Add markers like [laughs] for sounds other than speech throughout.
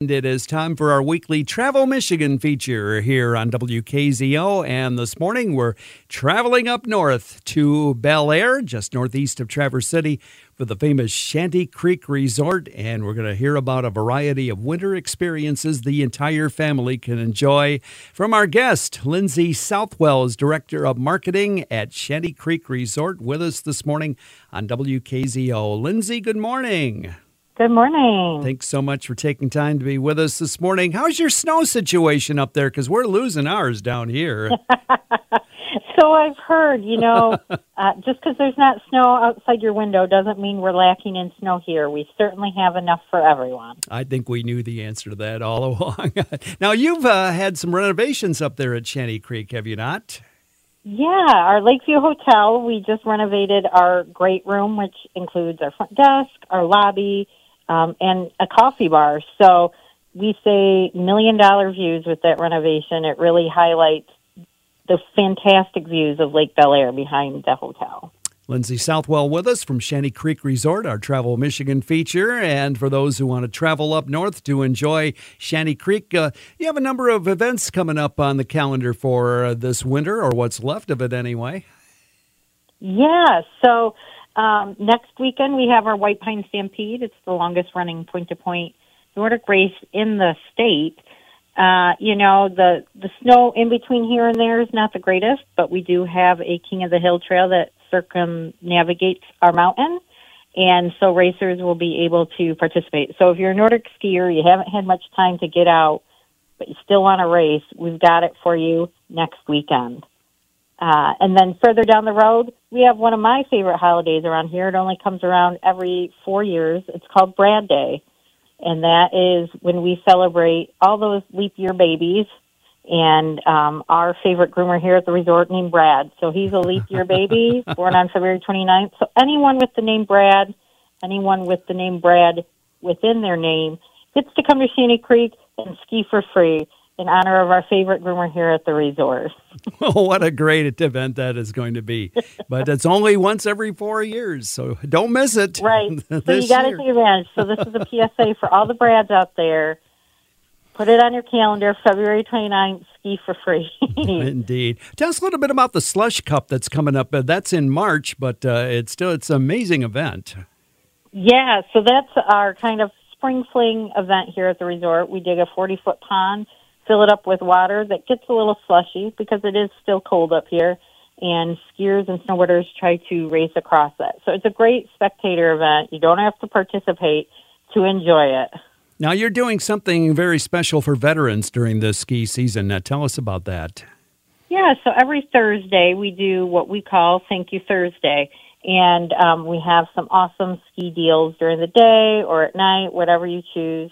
It is time for our weekly Travel Michigan feature here on WKZO. And this morning we're traveling up north to Bellaire, just northeast of Traverse City, for the famous Shanty Creek Resort. And we're going to hear about a variety of winter experiences the entire family can enjoy from our guest, Lindsey Southwell, Director of Marketing at Shanty Creek Resort, with us this morning on WKZO. Lindsey, good morning. Good morning. Thanks so much for taking time to be with us this morning. How's your snow situation up there? Because we're losing ours down here. [laughs] so I've heard, you know, [laughs] uh, just because there's not snow outside your window doesn't mean we're lacking in snow here. We certainly have enough for everyone. I think we knew the answer to that all [laughs] along. now, you've uh, had some renovations up there at Shanty Creek, have you not? Yeah, our Lakeview Hotel, we just renovated our great room, which includes our front desk, our lobby, um, and a coffee bar. So we say million dollar views with that renovation. It really highlights the fantastic views of Lake Bellaire behind the hotel. Lindsey Southwell with us from Shanty Creek Resort, our Travel Michigan feature. And for those who want to travel up north to enjoy Shanty Creek, uh, you have a number of events coming up on the calendar for uh, this winter, or what's left of it anyway. Yeah, so um, next weekend, we have our White Pine Stampede. It's the longest running point to point Nordic race in the state. Uh, you know, the, the snow in between here and there is not the greatest, but we do have a King of the Hill trail that circumnavigates our mountain. And so racers will be able to participate. So if you're a Nordic skier, you haven't had much time to get out, but you still want to race, we've got it for you next weekend. Uh, and then further down the road, we have one of my favorite holidays around here. It only comes around every four years. It's called Brad Day. And that is when we celebrate all those leap year babies and um, our favorite groomer here at the resort named Brad. So he's a leap year baby [laughs] born on February 29th. So anyone with the name Brad, anyone with the name Brad within their name gets to come to Shanty Creek and ski for free in honor of our favorite groomer here at the resort. [laughs] oh, what a great event that is going to be. But it's only once every four years, so don't miss it. Right. [laughs] so you got to take advantage. So this is a PSA for all the Brads out there. Put it on your calendar, February 29th, ski for free. [laughs] Indeed. Tell us a little bit about the Slush Cup that's coming up. Uh, that's in March, but uh, it's still it's an amazing event. Yeah, so that's our kind of spring fling event here at the resort. We dig a 40 foot pond fill it up with water that gets a little slushy because it is still cold up here. And skiers and snowboarders try to race across that. So it's a great spectator event. You don't have to participate to enjoy it. Now, you're doing something very special for veterans during the ski season. Now, tell us about that. Yeah, so every Thursday we do what we call Thank You Thursday. And um, we have some awesome ski deals during the day or at night, whatever you choose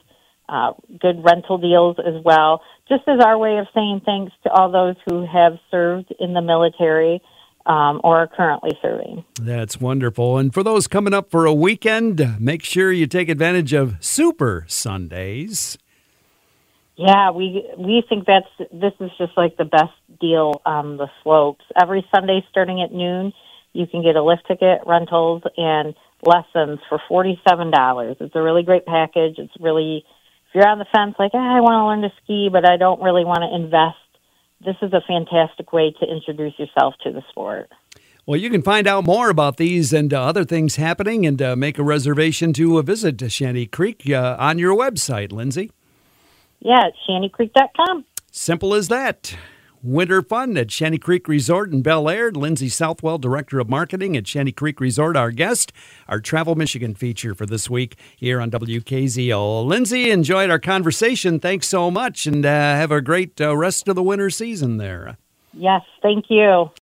uh, good rental deals as well, just as our way of saying thanks to all those who have served in the military um, or are currently serving. That's wonderful. And for those coming up for a weekend, make sure you take advantage of Super Sundays. Yeah, we we think that's this is just like the best deal on the slopes. Every Sunday starting at noon, you can get a lift ticket, rentals, and lessons for forty seven dollars. It's a really great package. It's really you're on the fence, like, ah, I want to learn to ski, but I don't really want to invest, this is a fantastic way to introduce yourself to the sport. Well, you can find out more about these and uh, other things happening and uh, make a reservation to a visit to Shanty Creek uh, on your website, Lindsey. Yeah, it's shantycreek.com. Simple as that winter fun at Shanty Creek Resort in Bel Air. Lindsey Southwell, Director of Marketing at Shanty Creek Resort, our guest, our Travel Michigan feature for this week here on WKZO. Lindsey, enjoyed our conversation. Thanks so much, and uh, have a great uh, rest of the winter season there. Yes, thank you.